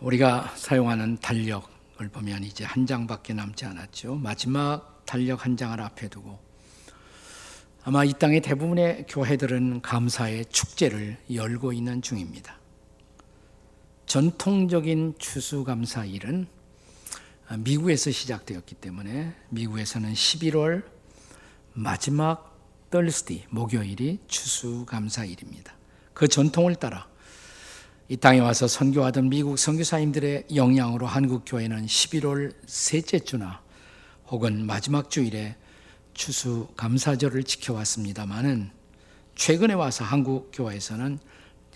우리가 사용하는 달력을 보면 이제 한 장밖에 남지 않았죠. 마지막 달력 한 장을 앞에 두고 아마 이 땅의 대부분의 교회들은 감사의 축제를 열고 있는 중입니다. 전통적인 추수감사일은 미국에서 시작되었기 때문에 미국에서는 11월 마지막 떨스디 목요일이 추수감사일입니다. 그 전통을 따라 이 땅에 와서 선교하던 미국 선교사님들의 영향으로 한국 교회는 11월 셋째 주나 혹은 마지막 주일에 추수 감사절을 지켜왔습니다만은 최근에 와서 한국 교회에서는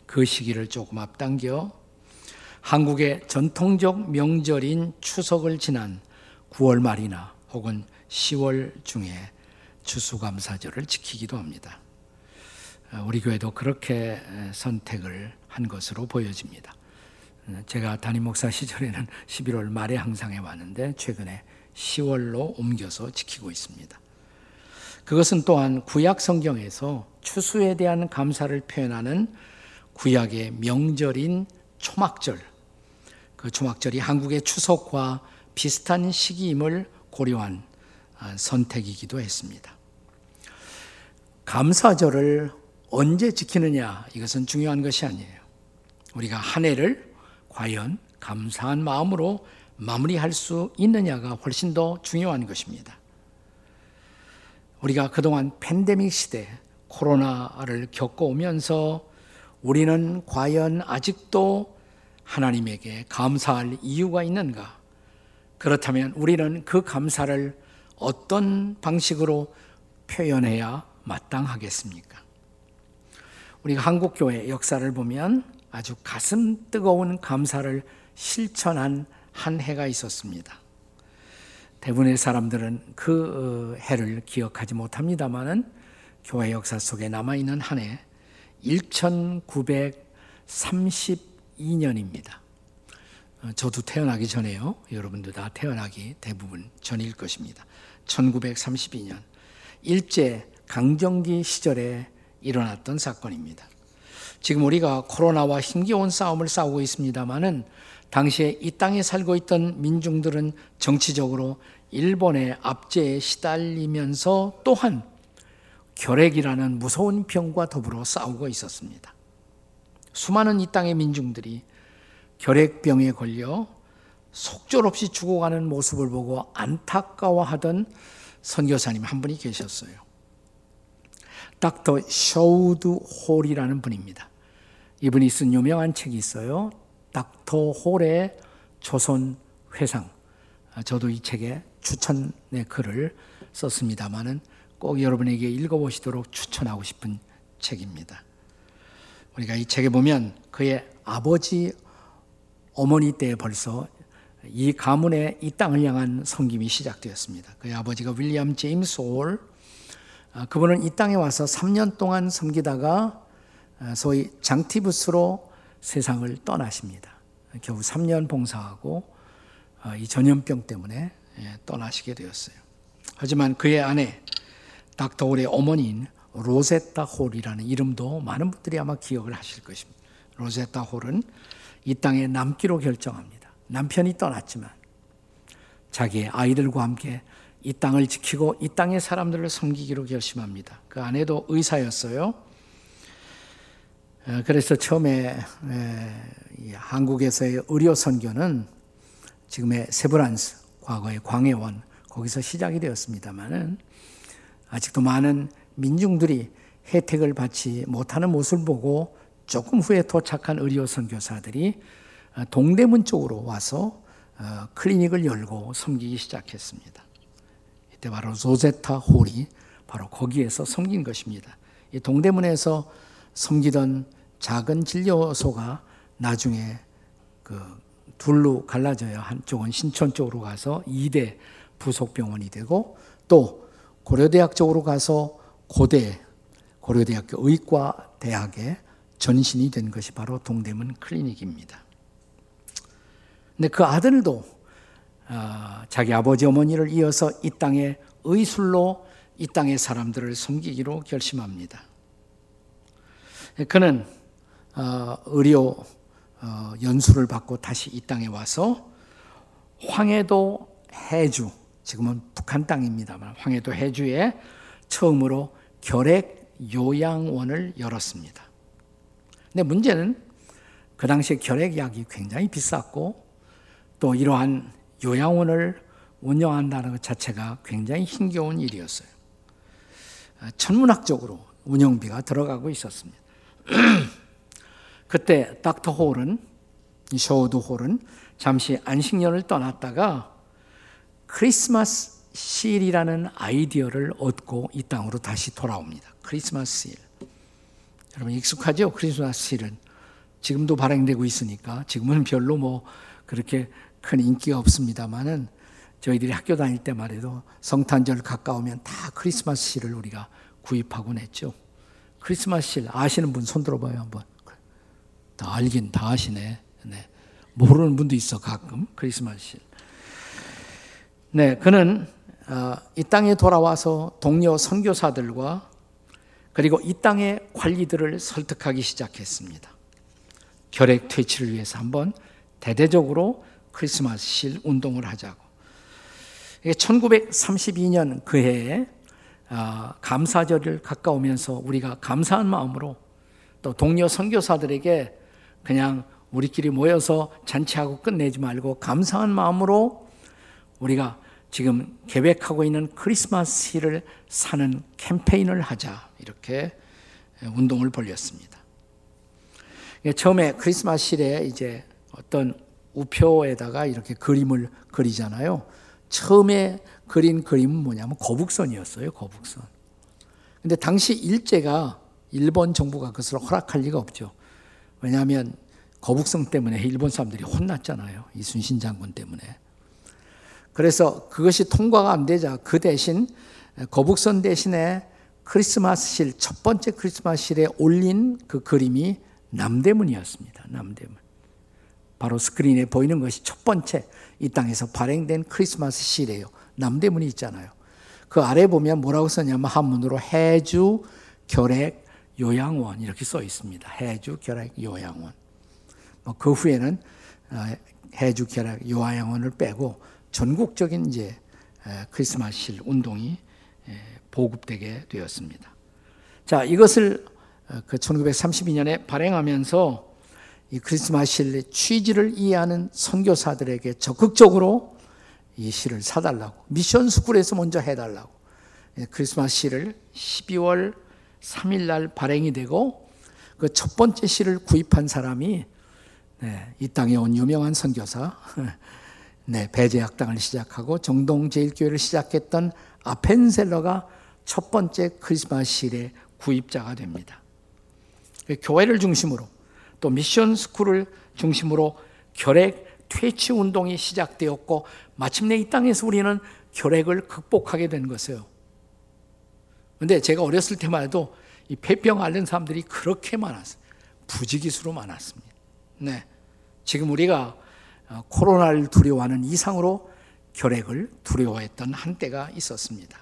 그 시기를 조금 앞당겨 한국의 전통적 명절인 추석을 지난 9월 말이나 혹은 10월 중에 추수감사절을 지키기도 합니다. 우리 교회도 그렇게 선택을 한 것으로 보여집니다. 제가 담임 목사 시절에는 11월 말에 항상 해왔는데 최근에 10월로 옮겨서 지키고 있습니다. 그것은 또한 구약 성경에서 추수에 대한 감사를 표현하는 구약의 명절인 초막절, 그 초막절이 한국의 추석과 비슷한 시기임을 고려한 선택이기도 했습니다. 감사절을 언제 지키느냐 이것은 중요한 것이 아니에요. 우리가 한 해를 과연 감사한 마음으로 마무리할 수 있느냐가 훨씬 더 중요한 것입니다. 우리가 그동안 팬데믹 시대 코로나를 겪어오면서 우리는 과연 아직도 하나님에게 감사할 이유가 있는가? 그렇다면 우리는 그 감사를 어떤 방식으로 표현해야 마땅하겠습니까? 우리가 한국교회 역사를 보면 아주 가슴 뜨거운 감사를 실천한 한 해가 있었습니다. 대부분의 사람들은 그 어, 해를 기억하지 못합니다만은 교회 역사 속에 남아 있는 한 해 1932년입니다. 어, 저도 태어나기 전에요. 여러분도 다 태어나기 대부분 전일 것입니다. 1932년 일제 강점기 시절에 일어났던 사건입니다. 지금 우리가 코로나와 힘겨운 싸움을 싸우고 있습니다만은 당시에 이 땅에 살고 있던 민중들은 정치적으로 일본의 압제에 시달리면서 또한 결핵이라는 무서운 병과 더불어 싸우고 있었습니다. 수많은 이 땅의 민중들이 결핵병에 걸려 속절없이 죽어가는 모습을 보고 안타까워하던 선교사님 한 분이 계셨어요. 닥터 셔우드 홀이라는 분입니다. 이분이 쓴 유명한 책이 있어요. 닥터 홀의 조선 회상. 아, 저도 이 책에 추천의 글을 썼습니다만은 꼭 여러분에게 읽어보시도록 추천하고 싶은 책입니다. 우리가 이 책에 보면 그의 아버지 어머니 때 벌써 이 가문의 이 땅을 향한 섬김이 시작되었습니다. 그의 아버지가 윌리엄 제임스 올, 아, 그분은 이 땅에 와서 3년 동안 섬기다가 아, 소위 장티부스로 세상을 떠나십니다. 겨우 3년 봉사하고 아, 이 전염병 때문에 예, 떠나시게 되었어요. 하지만 그의 아내 닥터 홀의 어머니인 로제타 홀이라는 이름도 많은 분들이 아마 기억을 하실 것입니다. 로제타 홀은 이 땅에 남기로 결정합니다. 남편이 떠났지만 자기의 아이들과 함께 이 땅을 지키고 이 땅의 사람들을 섬기기로 결심합니다. 그 아내도 의사였어요. 그래서 처음에 한국에서의 의료 선교는 지금의 세브란스, 과거의 광해원 거기서 시작이 되었습니다만은 아직도 많은 민중들이 혜택을 받지 못하는 모습을 보고 조금 후에 도착한 의료 선교사들이 동대문 쪽으로 와서 어, 클리닉을 열고 섬기기 시작했습니다. 이때 바로 로제타 홀이 바로 거기에서 섬긴 것입니다. 이 동대문에서 섬기던 작은 진료소가 나중에 그 둘로 갈라져요. 한쪽은 신촌 쪽으로 가서 2대 부속병원이 되고 또 고려대학 쪽으로 가서 고대 고려대학교 의과 대학에 전신이 된 것이 바로 동대문 클리닉입니다. 근데 그 아들도 어, 자기 아버지 어머니를 이어서 이 땅에 의술로 이 땅의 사람들을 섬기기로 결심합니다. 그는 어, 의료 어, 연수를 받고 다시 이 땅에 와서 황해도 해주 지금은 북한 땅입니다만 황해도 해주에 처음으로 결핵 요양원을 열었습니다. 근데 문제는 그 당시에 결핵약이 굉장히 비쌌고 또 이러한 요양원을 운영한다는 것 자체가 굉장히 힘겨운 일이었어요. 아, 천문학적으로 운영비가 들어가고 있었습니다. 그때 닥터 홀은 쇼드 홀은 잠시 안식년을 떠났다가 크리스마스 실이라는 아이디어를 얻고 이 땅으로 다시 돌아옵니다. 크리스마스 실. 여러분 익숙하죠? 크리스마스 실은 지금도 발행되고 있으니까 지금은 별로 뭐 그렇게 큰 인기가 없습니다만은 저희들이 학교 다닐 때만 해도 성탄절 가까우면 다 크리스마스 실을 우리가 구입하곤 했죠. 크리스마스 실 아시는 분 손 들어봐요 한번. 다 알긴 다 아시네. 네. 모르는 분도 있어 가끔 크리스마스 실. 네, 그는 어, 이 땅에 돌아와서 동료 선교사들과 그리고 이 땅의 관리들을 설득하기 시작했습니다. 결핵 퇴치를 위해서 한번 대대적으로 크리스마스 실 운동을 하자고. 1932년 그 해에 아, 감사절을 가까우면서 우리가 감사한 마음으로 또 동료 선교사들에게 그냥 우리끼리 모여서 잔치하고 끝내지 말고 감사한 마음으로 우리가 지금 계획하고 있는 크리스마스를 사는 캠페인을 하자 이렇게 운동을 벌였습니다. 처음에 크리스마스실에 이제 어떤 우표에다가 이렇게 그림을 그리잖아요. 처음에 그린 그림은 뭐냐면 거북선이었어요. 거북선. 근데 당시 일제가 일본 정부가 그것을 허락할 리가 없죠. 왜냐하면 거북선 때문에 일본 사람들이 혼났잖아요. 이순신 장군 때문에. 그래서 그것이 통과가 안 되자 그 대신 거북선 대신에 크리스마스실 첫 번째 크리스마스실에 올린 그 그림이 남대문이었습니다. 남대문. 바로 스크린에 보이는 것이 첫 번째 이 땅에서 발행된 크리스마스 실이에요. 남대문이 있잖아요. 그 아래 보면 뭐라고 썼냐면 한문으로 해주 결핵 요양원 이렇게 써 있습니다. 해주 결핵 요양원. 뭐 그 후에는 어, 해주 결핵 요양원을 빼고 전국적인 이제 크리스마스 실 운동이 보급되게 되었습니다. 자, 이것을 어, 그 1932년에 발행하면서 이 크리스마스 실의 취지를 이해하는 선교사들에게 적극적으로 이 시를 사달라고 미션 스쿨에서 먼저 해달라고 예, 크리스마스 시를 12월 3일 날 발행이 되고 그 첫 번째 시를 구입한 사람이 네, 이 땅에 온 유명한 선교사 네, 배제학당을 시작하고 정동제일교회를 시작했던 아펜셀러가 첫 번째 크리스마스 시의 구입자가 됩니다. 그 교회를 중심으로 또 미션 스쿨을 중심으로 결핵 퇴치 운동이 시작되었고 마침내 이 땅에서 우리는 결핵을 극복하게 된 것이에요. 근데 제가 어렸을 때만 해도 이 폐병 앓는 사람들이 그렇게 많았어요. 부지기수로 많았습니다. 네. 지금 우리가 어, 코로나를 두려워하는 이상으로 결핵을 두려워했던 한때가 있었습니다.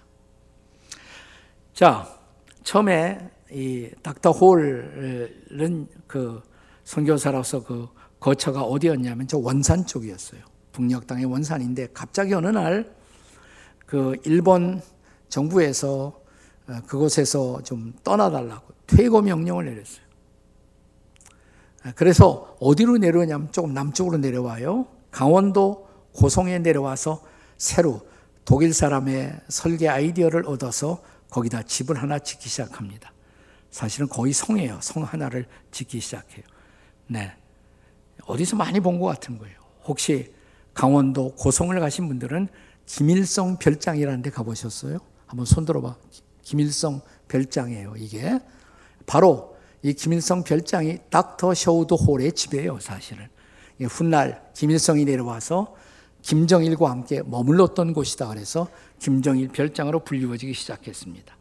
자, 처음에 이 닥터 홀은 그 선교사로서 그 거처가 어디였냐면 저 원산 쪽이었어요. 북녘 땅의 원산인데 갑자기 어느 날 그 일본 정부에서 어, 그곳에서 좀 떠나달라고 퇴거 명령을 내렸어요. 그래서 어디로 내려오냐면 조금 남쪽으로 내려와요. 강원도 고성에 내려와서 새로 독일 사람의 설계 아이디어를 얻어서 거기다 집을 하나 짓기 시작합니다. 사실은 거의 성이에요. 성 하나를 짓기 시작해요. 네. 어디서 많이 본 것 같은 거예요. 혹시 강원도 고성을 가신 분들은 김일성 별장이라는 데 가보셨어요? 한번 손 들어봐. 김일성 별장이에요, 이게. 바로 이 김일성 별장이 닥터 셔우드 홀의 집이에요, 사실은. 훗날 김일성이 내려와서 김정일과 함께 머물렀던 곳이다 그래서 김정일 별장으로 불리워지기 시작했습니다.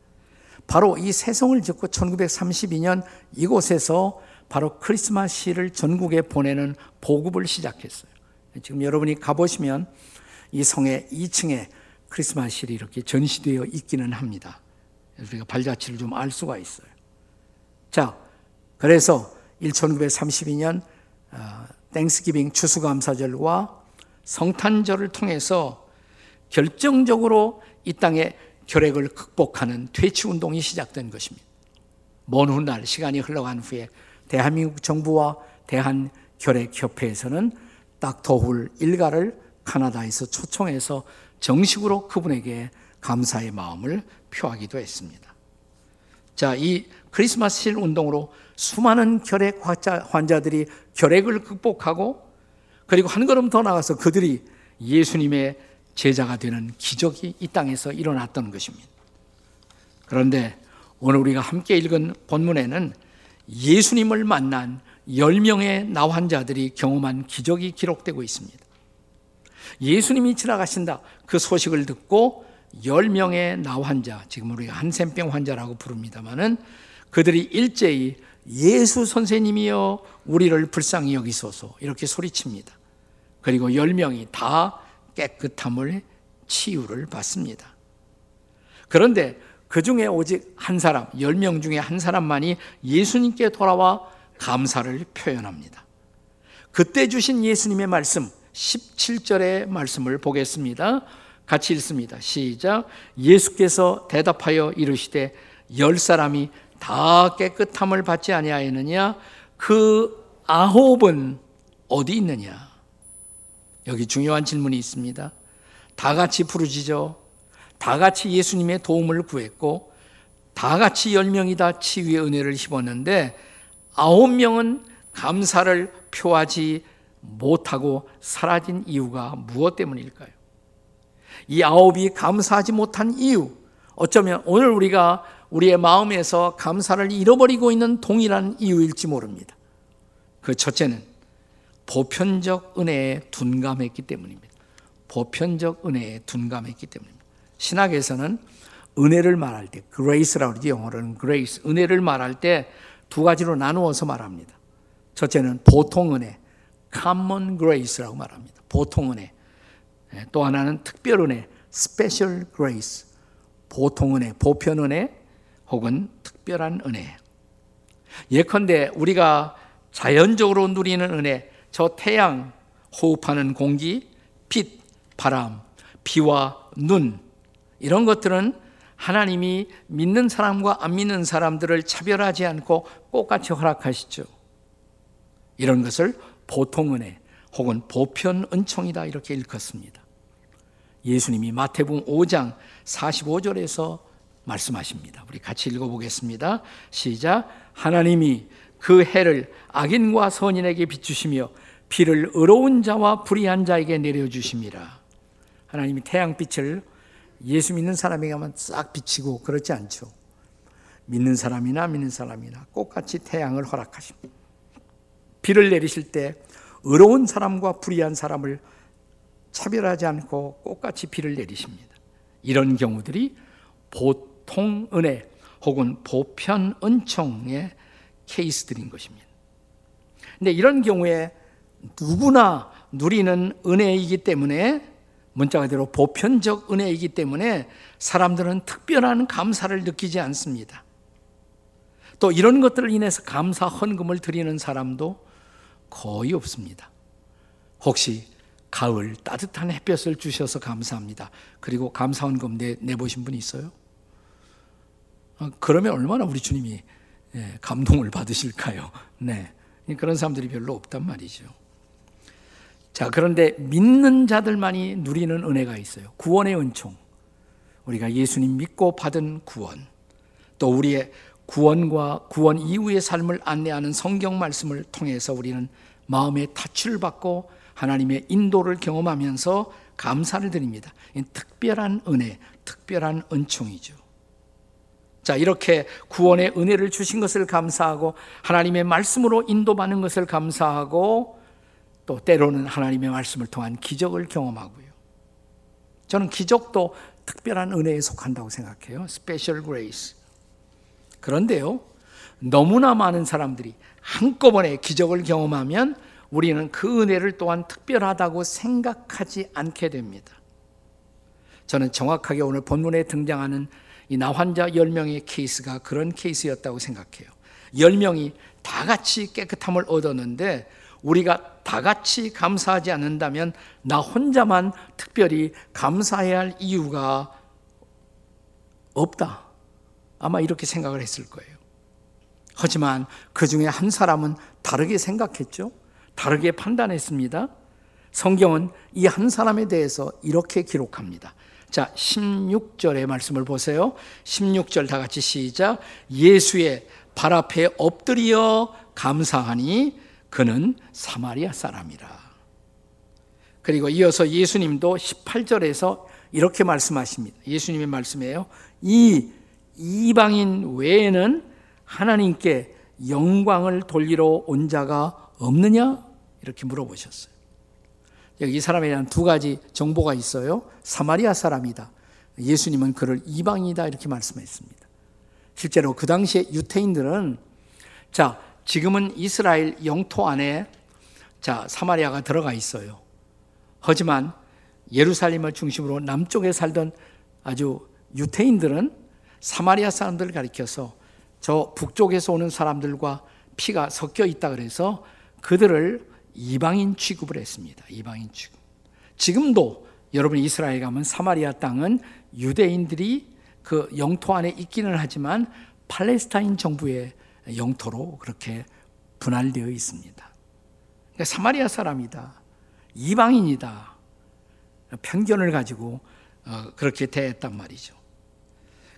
바로 이 새성을 짓고 1932년 이곳에서 바로 크리스마스 시를 전국에 보내는 보급을 시작했어요. 지금 여러분이 가보시면 이 성의 2층에 크리스마스 실이 이렇게 전시되어 있기는 합니다. 우리가 발자취를 좀 알 수가 있어요. 자, 그래서 1932년 땡스기빙 추수감사절과 성탄절을 통해서 결정적으로 이 땅의 결핵을 극복하는 퇴치 운동이 시작된 것입니다. 먼 훗날 시간이 흘러간 후에 대한민국 정부와 대한결핵협회에서는 닥터훌 일가를 카나다에서 초청해서 정식으로 그분에게 감사의 마음을 표하기도 했습니다. 자, 이 크리스마스 실 운동으로 수많은 결핵 환자 들이 결핵을 극복하고 그리고 한 걸음 더 나가서 그들이 예수님의 제자가 되는 기적이 이 땅에서 일어났던 것입니다. 그런데 오늘 우리가 함께 읽은 본문에는 예수님을 만난 10명의 나환자들이 경험한 기적이 기록되고 있습니다. 예수님이 지나가신다. 그 소식을 듣고 10명의 나환자, 지금 우리가 한센병 환자라고 부릅니다만은 그들이 일제히 예수 선생님이여 우리를 불쌍히 여기소서 이렇게 소리칩니다. 그리고 10명이 다 깨끗함을 치유를 받습니다. 그런데 그 중에 오직 한 사람, 10명 중에 한 사람만이 예수님께 돌아와 감사를 표현합니다. 그때 주신 예수님의 말씀, 17절의 말씀을 보겠습니다. 같이 읽습니다. 시작. 예수께서 대답하여 이르시되 열 사람이 다 깨끗함을 받지 아니하였느냐? 그 아홉은 어디 있느냐? 여기 중요한 질문이 있습니다. 다 같이 부르짖어 다 같이 예수님의 도움을 구했고 다 같이 열 명이 다 치유의 은혜를 입었는데 아홉 명은 감사를 표하지 못하고 사라진 이유가 무엇 때문일까요? 이 아홉이 감사하지 못한 이유, 어쩌면 오늘 우리가 우리의 마음에서 감사를 잃어버리고 있는 동일한 이유일지 모릅니다. 그 첫째는 보편적 은혜에 둔감했기 때문입니다. 보편적 은혜에 둔감했기 때문입니다. 신학에서는 은혜를 말할 때, grace라고 그러지, 영어로는 grace, 은혜를 말할 때 두 가지로 나누어서 말합니다. 첫째는 보통 은혜, common grace라고 말합니다. 보통 은혜. 예, 또 하나는 특별 은혜, special grace. 보통 은혜, 보편 은혜 혹은 특별한 은혜. 예컨대 우리가 자연적으로 누리는 은혜, 저 태양, 호흡하는 공기, 빛, 바람, 비와 눈 이런 것들은 하나님이 믿는 사람과 안 믿는 사람들을 차별하지 않고 똑같이 허락하시죠. 이런 것을 보통 은혜 혹은 보편 은총이다 이렇게 읽었습니다. 예수님이 마태복음 5장 45절에서 말씀하십니다. 우리 같이 읽어보겠습니다. 시작. 하나님이 그 해를 악인과 선인에게 비추시며 비를 의로운 자와 불의한 자에게 내려주심이라. 하나님이 태양빛을 예수 믿는 사람에게만 싹 비치고 그렇지 않죠. 믿는 사람이나 믿는 사람이나 똑같이 태양을 허락하십니다. 비를 내리실 때 의로운 사람과 불의한 사람을 차별하지 않고 똑같이 비를 내리십니다. 이런 경우들이 보통 은혜 혹은 보편 은총의 케이스들인 것입니다. 근데 이런 경우에 누구나 누리는 은혜이기 때문에 문자 그대로 보편적 은혜이기 때문에 사람들은 특별한 감사를 느끼지 않습니다. 또 이런 것들을 인해서 감사 헌금을 드리는 사람도 거의 없습니다. 혹시 가을 따뜻한 햇볕을 주셔서 감사합니다. 그리고 감사 헌금 내, 내보신 분 있어요? 어, 그러면 얼마나 우리 주님이 예, 감동을 받으실까요? 네. 그런 사람들이 별로 없단 말이죠. 자, 그런데 믿는 자들만이 누리는 은혜가 있어요. 구원의 은총. 우리가 예수님 믿고 받은 구원. 또 우리의 구원과 구원 이후의 삶을 안내하는 성경 말씀을 통해서 우리는 마음의 타치를 받고 하나님의 인도를 경험하면서 감사를 드립니다. 특별한 은혜, 특별한 은총이죠. 자, 이렇게 구원의 은혜를 주신 것을 감사하고 하나님의 말씀으로 인도받는 것을 감사하고 또 때로는 하나님의 말씀을 통한 기적을 경험하고요. 저는 기적도 특별한 은혜에 속한다고 생각해요. special grace. 그런데요. 너무나 많은 사람들이 한꺼번에 기적을 경험하면 우리는 그 은혜를 또한 특별하다고 생각하지 않게 됩니다. 저는 정확하게 오늘 본문에 등장하는 이 나환자 10명의 케이스가 그런 케이스였다고 생각해요. 10명이 다 같이 깨끗함을 얻었는데 우리가 다 같이 감사하지 않는다면 나 혼자만 특별히 감사해야 할 이유가 없다. 아마 이렇게 생각을 했을 거예요. 하지만 그 중에 한 사람은 다르게 생각했죠. 다르게 판단했습니다. 성경은 이 한 사람에 대해서 이렇게 기록합니다. 자, 16절의 말씀을 보세요. 16절 다 같이 시작. 예수의 발 앞에 엎드려 감사하니 그는 사마리아 사람이라. 그리고 이어서 예수님도 18절에서 이렇게 말씀하십니다. 예수님의 말씀이에요. 이 이방인 외에는 하나님께 영광을 돌리러 온 자가 없느냐? 이렇게 물어보셨어요. 여기 이 사람에 대한 두 가지 정보가 있어요. 사마리아 사람이다. 예수님은 그를 이방이다 이렇게 말씀했습니다. 실제로 그 당시에 유태인들은 자, 지금은 이스라엘 영토 안에 자, 사마리아가 들어가 있어요. 하지만 예루살렘을 중심으로 남쪽에 살던 아주 유태인들은 사마리아 사람들을 가리켜서 저 북쪽에서 오는 사람들과 피가 섞여 있다 그래서 그들을 이방인 취급을 했습니다. 이방인 취급. 지금도 여러분 이스라엘 가면 사마리아 땅은 유대인들이 그 영토 안에 있기는 하지만 팔레스타인 정부의 영토로 그렇게 분할되어 있습니다. 그러니까 사마리아 사람이다. 이방인이다. 편견을 가지고 어, 그렇게 대했단 말이죠.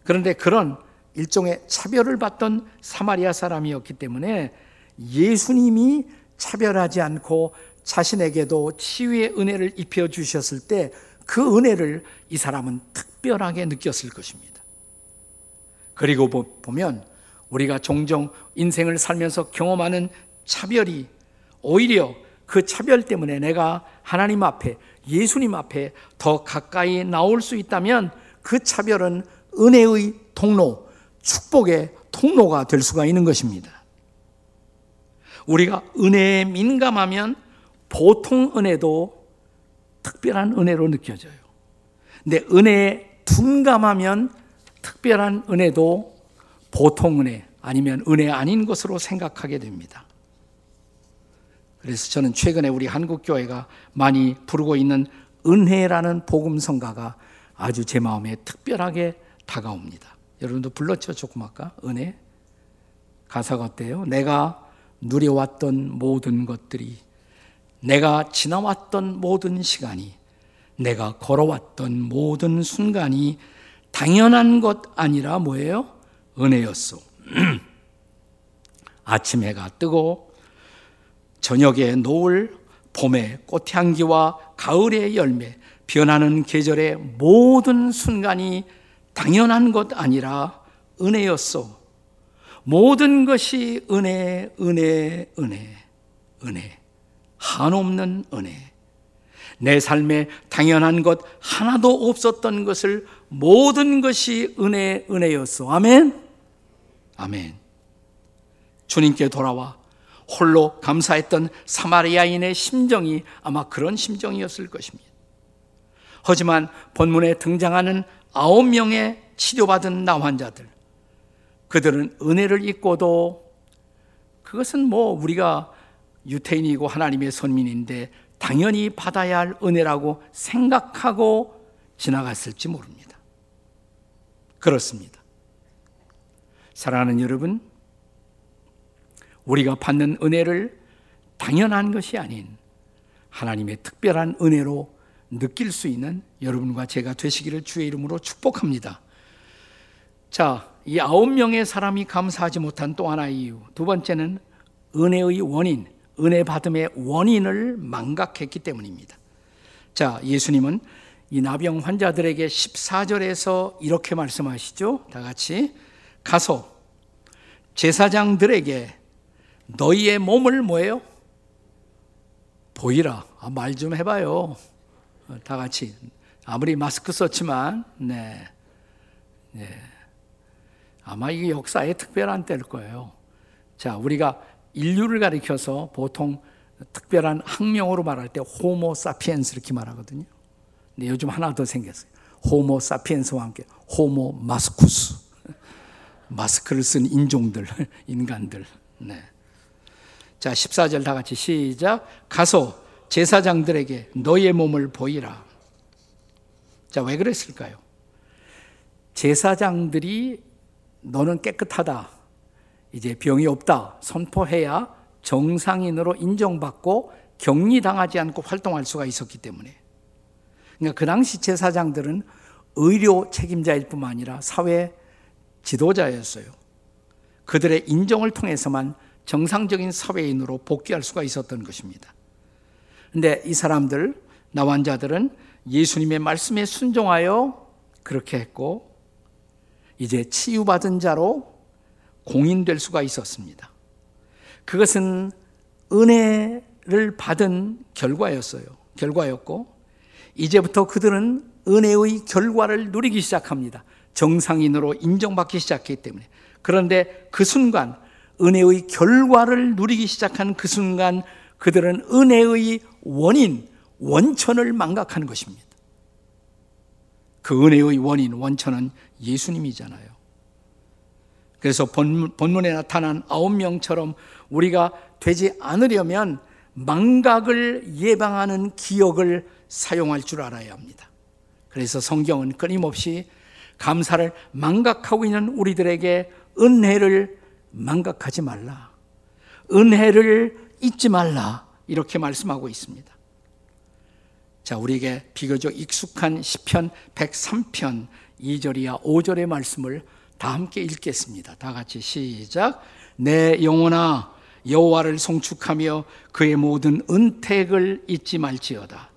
그런데 그런 일종의 차별을 받던 사마리아 사람이었기 때문에 예수님이 차별하지 않고 자신에게도 치유의 은혜를 입혀 주셨을 때 그 은혜를 이 사람은 특별하게 느꼈을 것입니다. 그리고 보면 우리가 종종 인생을 살면서 경험하는 차별이 오히려 그 차별 때문에 내가 하나님 앞에 예수님 앞에 더 가까이 나올 수 있다면 그 차별은 은혜의 통로, 축복의 통로가 될 수가 있는 것입니다. 우리가 은혜에 민감하면 보통 은혜도 특별한 은혜로 느껴져요. 근데 은혜에 둔감하면 특별한 은혜도 보통 은혜 아니면 은혜 아닌 것으로 생각하게 됩니다. 그래서 저는 최근에 우리 한국 교회가 많이 부르고 있는 은혜라는 복음 성가가 아주 제 마음에 특별하게 다가옵니다. 여러분도 불렀죠, 조금 아까? 은혜? 가사가 어때요? 내가 누려왔던 모든 것들이, 내가 지나왔던 모든 시간이, 내가 걸어왔던 모든 순간이 당연한 것 아니라 뭐예요? 은혜였소. 아침 해가 뜨고, 저녁에 노을, 봄의 꽃향기와 가을의 열매, 변하는 계절의 모든 순간이 당연한 것 아니라 은혜였소. 모든 것이 은혜, 은혜, 은혜, 은혜. 한없는 은혜. 내 삶에 당연한 것 하나도 없었던 것을 모든 것이 은혜, 은혜였소. 아멘? 아멘. 주님께 돌아와 홀로 감사했던 사마리아인의 심정이 아마 그런 심정이었을 것입니다. 하지만 본문에 등장하는 아홉 명의 치료받은 나 환자들. 그들은 은혜를 입고도 그것은 뭐 우리가 유태인이고 하나님의 선민인데 당연히 받아야 할 은혜라고 생각하고 지나갔을지 모릅니다. 그렇습니다. 사랑하는 여러분, 우리가 받는 은혜를 당연한 것이 아닌 하나님의 특별한 은혜로 느낄 수 있는 여러분과 제가 되시기를 주의 이름으로 축복합니다. 자, 이 아홉 명의 사람이 감사하지 못한 또 하나의 이유. 두 번째는 은혜의 원인, 은혜 받음의 원인을 망각했기 때문입니다. 자, 예수님은 이 나병 환자들에게 14절에서 이렇게 말씀하시죠. 다 같이 가서 제사장들에게 너희의 몸을 뭐예요? 보이라. 아, 말 좀 해봐요. 어, 다 같이 아무리 마스크 썼지만 네, 네. 아마 이게 역사의 특별한 때일 거예요. 자, 우리가 인류를 가리켜서 보통 특별한 학명으로 말할 때 호모 사피엔스 이렇게 말하거든요. 근데 요즘 하나 더 생겼어요. 호모 사피엔스와 함께 호모 마스쿠스. 마스크를 쓴 인종들, 인간들. 네. 자, 14절 다 같이 시작. 가서 제사장들에게 너의 몸을 보이라. 자, 왜 그랬을까요? 제사장들이 너는 깨끗하다. 이제 병이 없다. 선포해야 정상인으로 인정받고 격리당하지 않고 활동할 수가 있었기 때문에. 그러니까 그 당시 제사장들은 의료 책임자일 뿐만 아니라 사회 지도자였어요. 그들의 인정을 통해서만 정상적인 사회인으로 복귀할 수가 있었던 것입니다. 근데 이 사람들, 나환자들은 예수님의 말씀에 순종하여 그렇게 했고, 이제 치유받은 자로 공인될 수가 있었습니다. 그것은 은혜를 받은 결과였어요. 결과였고, 이제부터 그들은 은혜의 결과를 누리기 시작합니다. 정상인으로 인정받기 시작했기 때문에. 그런데 그 순간, 은혜의 결과를 누리기 시작한 그 순간, 그들은 은혜의 원인, 원천을 망각하는 것입니다. 그 은혜의 원인, 원천은 예수님이잖아요. 그래서 본문 에 나타난 아홉 명처럼 우리가 되지 않으려면 망각을 예방하는 기억을 사용할 줄 알아야 합니다. 그래서 성경은 끊임없이 감사를 망각하고 있는 우리들에게 은혜를 망각하지 말라. 은혜를 잊지 말라. 이렇게 말씀하고 있습니다. 자, 우리에게 비교적 익숙한 시편 103편 2절이야 5절의 말씀을 다 함께 읽겠습니다. 다 같이 시작. 내 영혼아 여호와를 송축하며 그의 모든 은택을 잊지 말지어다.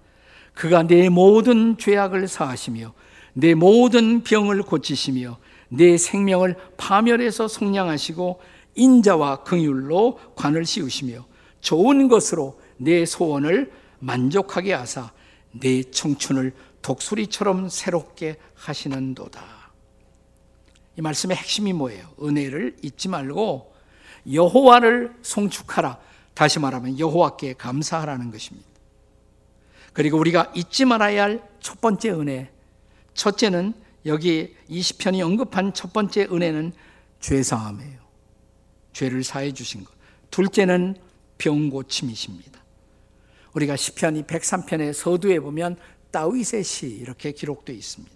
그가 내 모든 죄악을 사하시며 내 모든 병을 고치시며 내 생명을 파멸해서 속량하시고 인자와 긍휼로 관을 씌우시며 좋은 것으로 내 소원을 만족하게 하사 내 청춘을 독수리처럼 새롭게 하시는도다. 이 말씀의 핵심이 뭐예요? 은혜를 잊지 말고 여호와를 송축하라. 다시 말하면 여호와께 감사하라는 것입니다. 그리고 우리가 잊지 말아야 할 첫 번째 은혜. 첫째는 여기 20편이 언급한 첫 번째 은혜는 죄사함이에요. 죄를 사해 주신 것. 둘째는 병고침이십니다. 우리가 시편이 103편의 서두에 보면 다윗의 시 이렇게 기록되어 있습니다.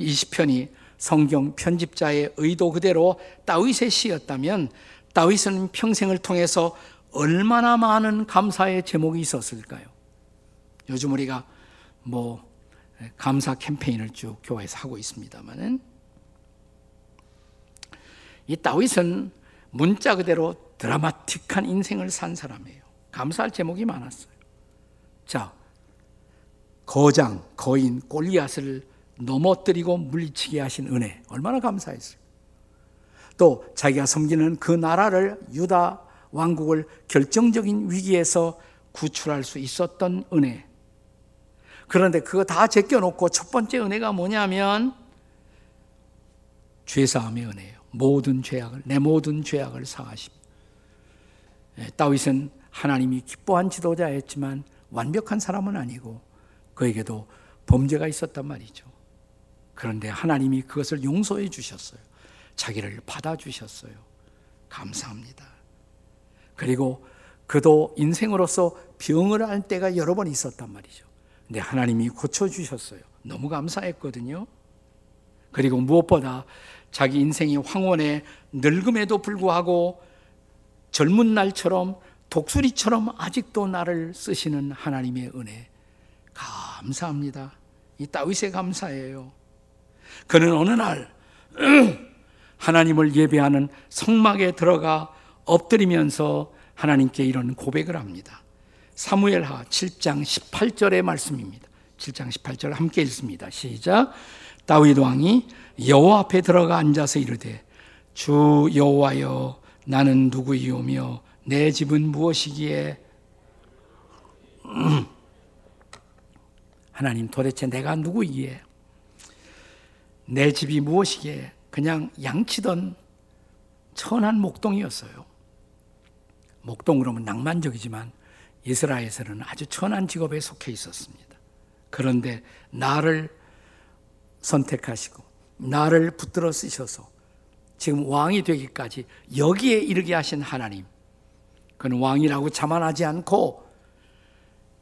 20편이 성경 편집자의 의도 그대로 다윗의 시였다면 다윗은 평생을 통해서 얼마나 많은 감사의 제목이 있었을까요? 요즘 우리가 뭐 감사 캠페인을 쭉 교회에서 하고 있습니다만은 이 다윗은 문자 그대로 드라마틱한 인생을 산 사람이에요. 감사할 제목이 많았어요. 자, 거장, 거인, 골리앗을 넘어뜨리고 물리치게 하신 은혜 얼마나 감사했어요. 또 자기가 섬기는 그 나라를 유다 왕국을 결정적인 위기에서 구출할 수 있었던 은혜 그런데 그거 다 제껴놓고 첫 번째 은혜가 뭐냐면 죄사함의 은혜예요. 모든 죄악을 내 모든 죄악을 사하심. 예, 다윗은 하나님이 기뻐한 지도자였지만 완벽한 사람은 아니고 그에게도 범죄가 있었단 말이죠. 그런데 하나님이 그것을 용서해 주셨어요. 자기를 받아 주셨어요. 감사합니다. 그리고 그도 인생으로서 병을 할 때가 여러 번 있었단 말이죠. 근데 하나님이 고쳐주셨어요. 너무 감사했거든요. 그리고 무엇보다 자기 인생이 황혼의 늙음에도 불구하고 젊은 날처럼 독수리처럼 아직도 나를 쓰시는 하나님의 은혜. 감사합니다. 이 다윗의 감사예요. 그는 어느 날 하나님을 예배하는 성막에 들어가 엎드리면서 하나님께 이런 고백을 합니다. 사무엘하 7장 18절의 말씀입니다. 7장 18절 함께 읽습니다. 시작. 다윗 왕이 여호와 앞에 들어가 앉아서 이르되 주 여호와여 나는 누구이오며 내 집은 무엇이기에 음. 하나님 도대체 내가 누구이기에 내 집이 무엇이기에 그냥 양치던 천한 목동이었어요. 목동 그러면 낭만적이지만 이스라엘에서는 아주 천한 직업에 속해 있었습니다. 그런데 나를 선택하시고 나를 붙들어 쓰셔서 지금 왕이 되기까지 여기에 이르게 하신 하나님 그는 왕이라고 자만하지 않고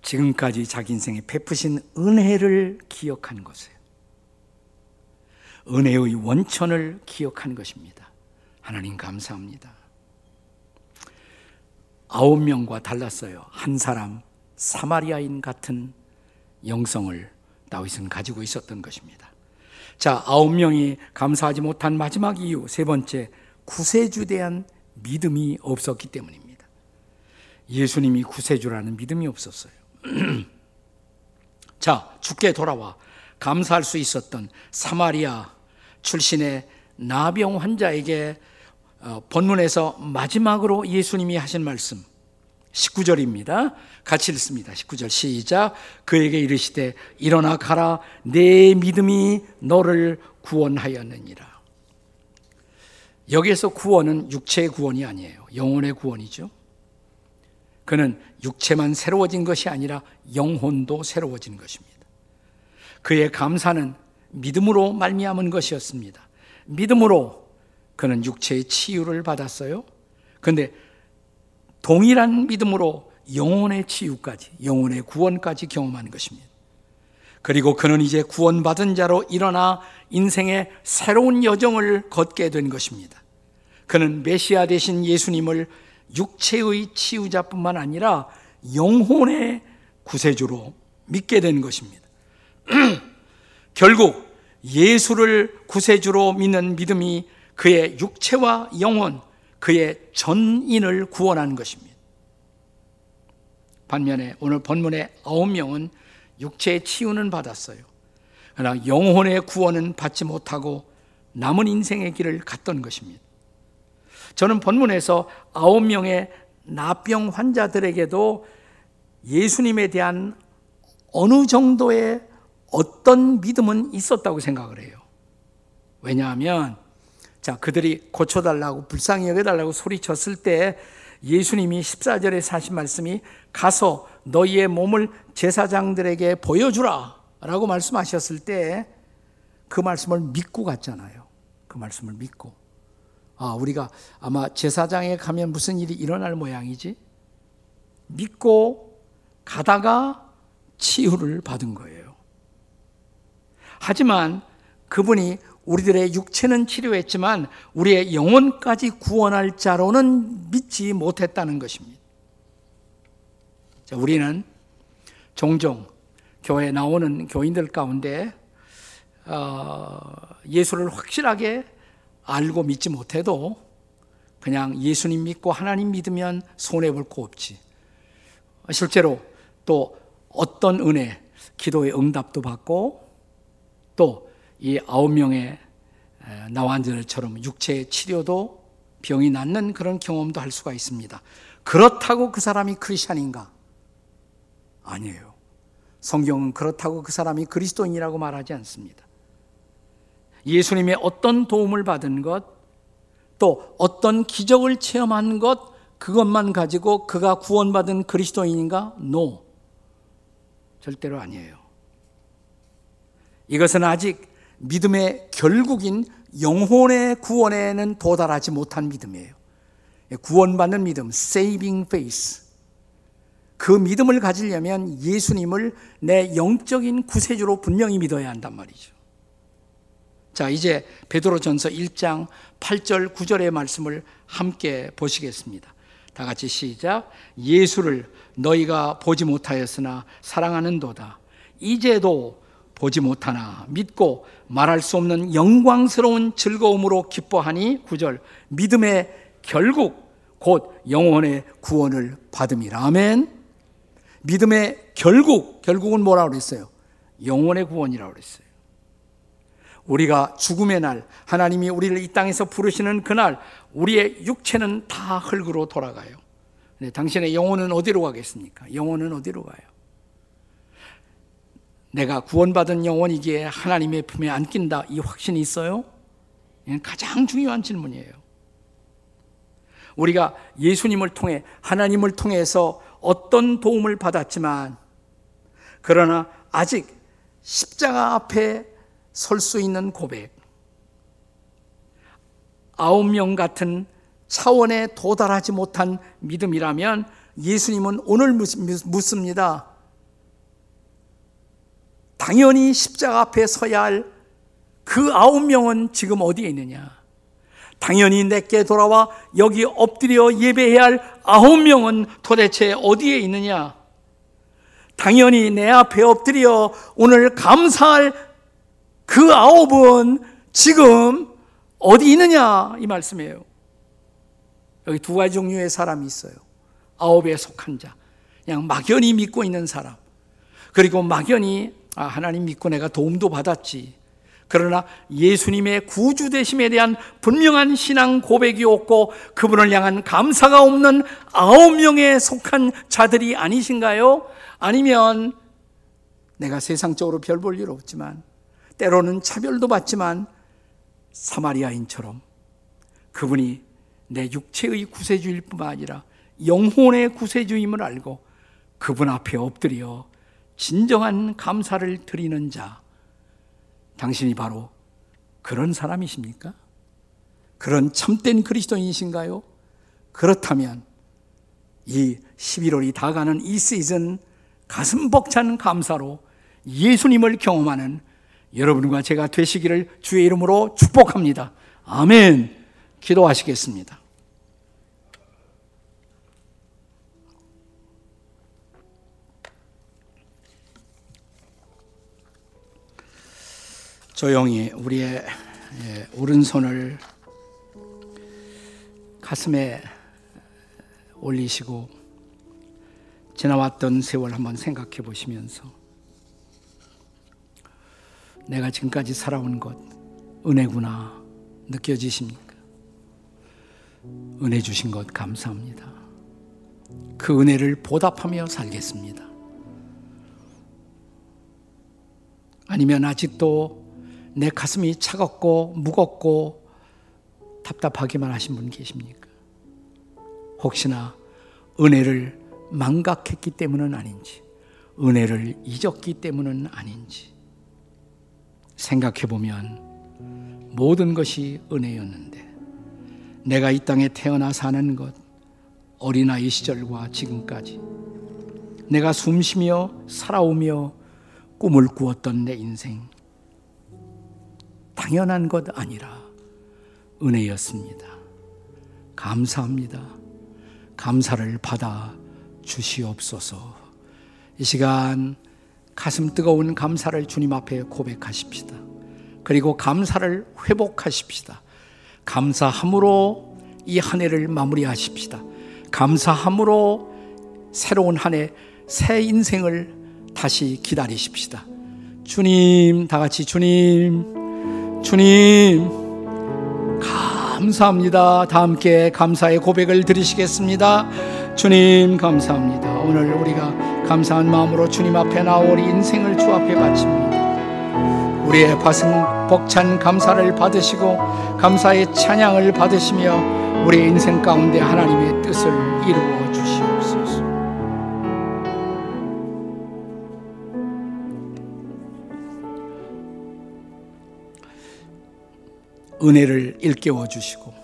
지금까지 자기 인생에 베푸신 은혜를 기억한 것이에요. 은혜의 원천을 기억한 것입니다. 하나님 감사합니다. 아홉 명과 달랐어요. 한 사람 사마리아인 같은 영성을 다윗은 가지고 있었던 것입니다. 자, 아홉 명이 감사하지 못한 마지막 이유 세 번째 구세주 대한 믿음이 없었기 때문입니다. 예수님이 구세주라는 믿음이 없었어요. 자, 죽게 돌아와 감사할 수 있었던 사마리아 출신의 나병 환자에게 어, 본문에서 마지막으로 예수님이 하신 말씀 19절입니다. 같이 읽습니다. 19절 시작. 그에게 이르시되 일어나 가라 내 믿음이 너를 구원하였느니라. 여기에서 구원은 육체의 구원이 아니에요. 영혼의 구원이죠. 그는 육체만 새로워진 것이 아니라 영혼도 새로워진 것입니다. 그의 감사는 믿음으로 말미암은 것이었습니다. 믿음으로 그는 육체의 치유를 받았어요. 그런데 동일한 믿음으로 영혼의 치유까지, 영혼의 구원까지 경험한 것입니다. 그리고 그는 이제 구원받은 자로 일어나 인생의 새로운 여정을 걷게 된 것입니다. 그는 메시아 대신 예수님을 육체의 치유자뿐만 아니라 영혼의 구세주로 믿게 된 것입니다. 결국 예수를 구세주로 믿는 믿음이 그의 육체와 영혼, 그의 전인을 구원하는 것입니다. 반면에 오늘 본문의 아홉 명은 육체의 치유는 받았어요. 그러나 영혼의 구원은 받지 못하고 남은 인생의 길을 갔던 것입니다. 저는 본문에서 아홉 명의 나병 환자들에게도 예수님에 대한 어느 정도의 어떤 믿음은 있었다고 생각을 해요. 왜냐하면 자, 그들이 고쳐달라고 불쌍히 여겨달라고 소리쳤을 때 예수님이 14절에 사신 말씀이 가서 너희의 몸을 제사장들에게 보여주라 라고 말씀하셨을 때 그 말씀을 믿고 갔잖아요. 그 말씀을 믿고. 아, 우리가 아마 제사장에 가면 무슨 일이 일어날 모양이지? 믿고 가다가 치유를 받은 거예요. 하지만 그분이 우리들의 육체는 치료했지만 우리의 영혼까지 구원할 자로는 믿지 못했다는 것입니다. 자, 우리는 종종 교회에 나오는 교인들 가운데 어, 예수를 확실하게 알고 믿지 못해도 그냥 예수님 믿고 하나님 믿으면 손해볼 거 없지. 실제로 또 어떤 은혜, 기도의 응답도 받고 또 이 아홉 명의 나환자들처럼 육체의 치료도 병이 낫는 그런 경험도 할 수가 있습니다. 그렇다고 그 사람이 크리스천인가? 아니에요. 성경은 그렇다고 그 사람이 그리스도인이라고 말하지 않습니다. 예수님의 어떤 도움을 받은 것, 또 어떤 기적을 체험한 것, 그것만 가지고 그가 구원받은 그리스도인인가? No. 절대로 아니에요. 이것은 아직 믿음의 결국인 영혼의 구원에는 도달하지 못한 믿음이에요. 구원받는 믿음, saving faith. 그 믿음을 가지려면 예수님을 내 영적인 구세주로 분명히 믿어야 한단 말이죠. 자, 이제 베드로전서 1장 8절 9절의 말씀을 함께 보시겠습니다. 다 같이 시작. 예수를 너희가 보지 못하였으나 사랑하는도다. 이제도 보지 못하나 믿고 말할 수 없는 영광스러운 즐거움으로 기뻐하니 9절 믿음의 결국 곧 영혼의 구원을 받음이라. 아멘. 믿음의 결국 결국은 뭐라고 그랬어요? 영혼의 구원이라고 그랬어요. 우리가 죽음의 날, 하나님이 우리를 이 땅에서 부르시는 그날, 우리의 육체는 다 흙으로 돌아가요. 네, 당신의 영혼은 어디로 가겠습니까? 영혼은 어디로 가요? 내가 구원받은 영혼이기에 하나님의 품에 안긴다. 이 확신이 있어요? 가장 중요한 질문이에요. 우리가 예수님을 통해, 하나님을 통해서 어떤 도움을 받았지만, 그러나 아직 십자가 앞에 설 수 있는 고백. 아홉 명 같은 차원에 도달하지 못한 믿음이라면 예수님은 오늘 묻습니다. 당연히 십자가 앞에 서야 할 그 아홉 명은 지금 어디에 있느냐? 당연히 내게 돌아와 여기 엎드려 예배해야 할 아홉 명은 도대체 어디에 있느냐? 당연히 내 앞에 엎드려 오늘 감사할 그 아홉은 지금 어디 있느냐? 이 말씀이에요. 여기 두 가지 종류의 사람이 있어요. 아홉에 속한 자. 그냥 막연히 믿고 있는 사람. 그리고 막연히 아, 하나님 믿고 내가 도움도 받았지. 그러나 예수님의 구주 되심에 대한 분명한 신앙 고백이 없고 그분을 향한 감사가 없는 아홉 명에 속한 자들이 아니신가요? 아니면 내가 세상적으로 별 볼 일 없지만 때로는 차별도 받지만 사마리아인처럼 그분이 내 육체의 구세주일 뿐만 아니라 영혼의 구세주임을 알고 그분 앞에 엎드려 진정한 감사를 드리는 자. 당신이 바로 그런 사람이십니까? 그런 참된 그리스도인이신가요? 그렇다면 이 11월이 다가는 이 시즌 가슴 벅찬 감사로 예수님을 경험하는 여러분과 제가 되시기를 주의 이름으로 축복합니다. 아멘. 기도하시겠습니다. 조용히 우리의 예, 오른손을 가슴에 올리시고 지나왔던 세월 한번 생각해 보시면서 내가 지금까지 살아온 것 은혜구나 느껴지십니까? 은혜 주신 것 감사합니다. 그 은혜를 보답하며 살겠습니다. 아니면 아직도 내 가슴이 차갑고 무겁고 답답하기만 하신 분 계십니까? 혹시나 은혜를 망각했기 때문은 아닌지, 은혜를 잊었기 때문은 아닌지 생각해 보면 모든 것이 은혜였는데 내가 이 땅에 태어나 사는 것 어린아이 시절과 지금까지 내가 숨 쉬며 살아오며 꿈을 꾸었던 내 인생 당연한 것 아니라 은혜였습니다. 감사합니다. 감사를 받아 주시옵소서. 이 시간 가슴 뜨거운 감사를 주님 앞에 고백하십시다. 그리고 감사를 회복하십시다. 감사함으로 이 한 해를 마무리하십시다. 감사함으로 새로운 한 해, 새 인생을 다시 기다리십시다. 주님, 다 같이 주님, 주님, 감사합니다. 다 함께 감사의 고백을 드리시겠습니다. 주님, 감사합니다. 오늘 우리가 감사한 마음으로 주님 앞에 나오 우리 인생을 주 앞에 바칩니다. 우리의 가슴 벅찬 감사를 받으시고 감사의 찬양을 받으시며 우리 인생 가운데 하나님의 뜻을 이루어 주시옵 은혜를 일깨워 주시고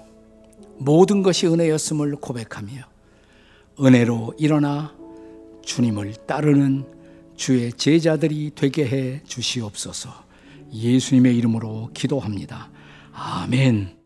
모든 것이 은혜였음을 고백하며 은혜로 일어나 주님을 따르는 주의 제자들이 되게 해 주시옵소서 예수님의 이름으로 기도합니다. 아멘.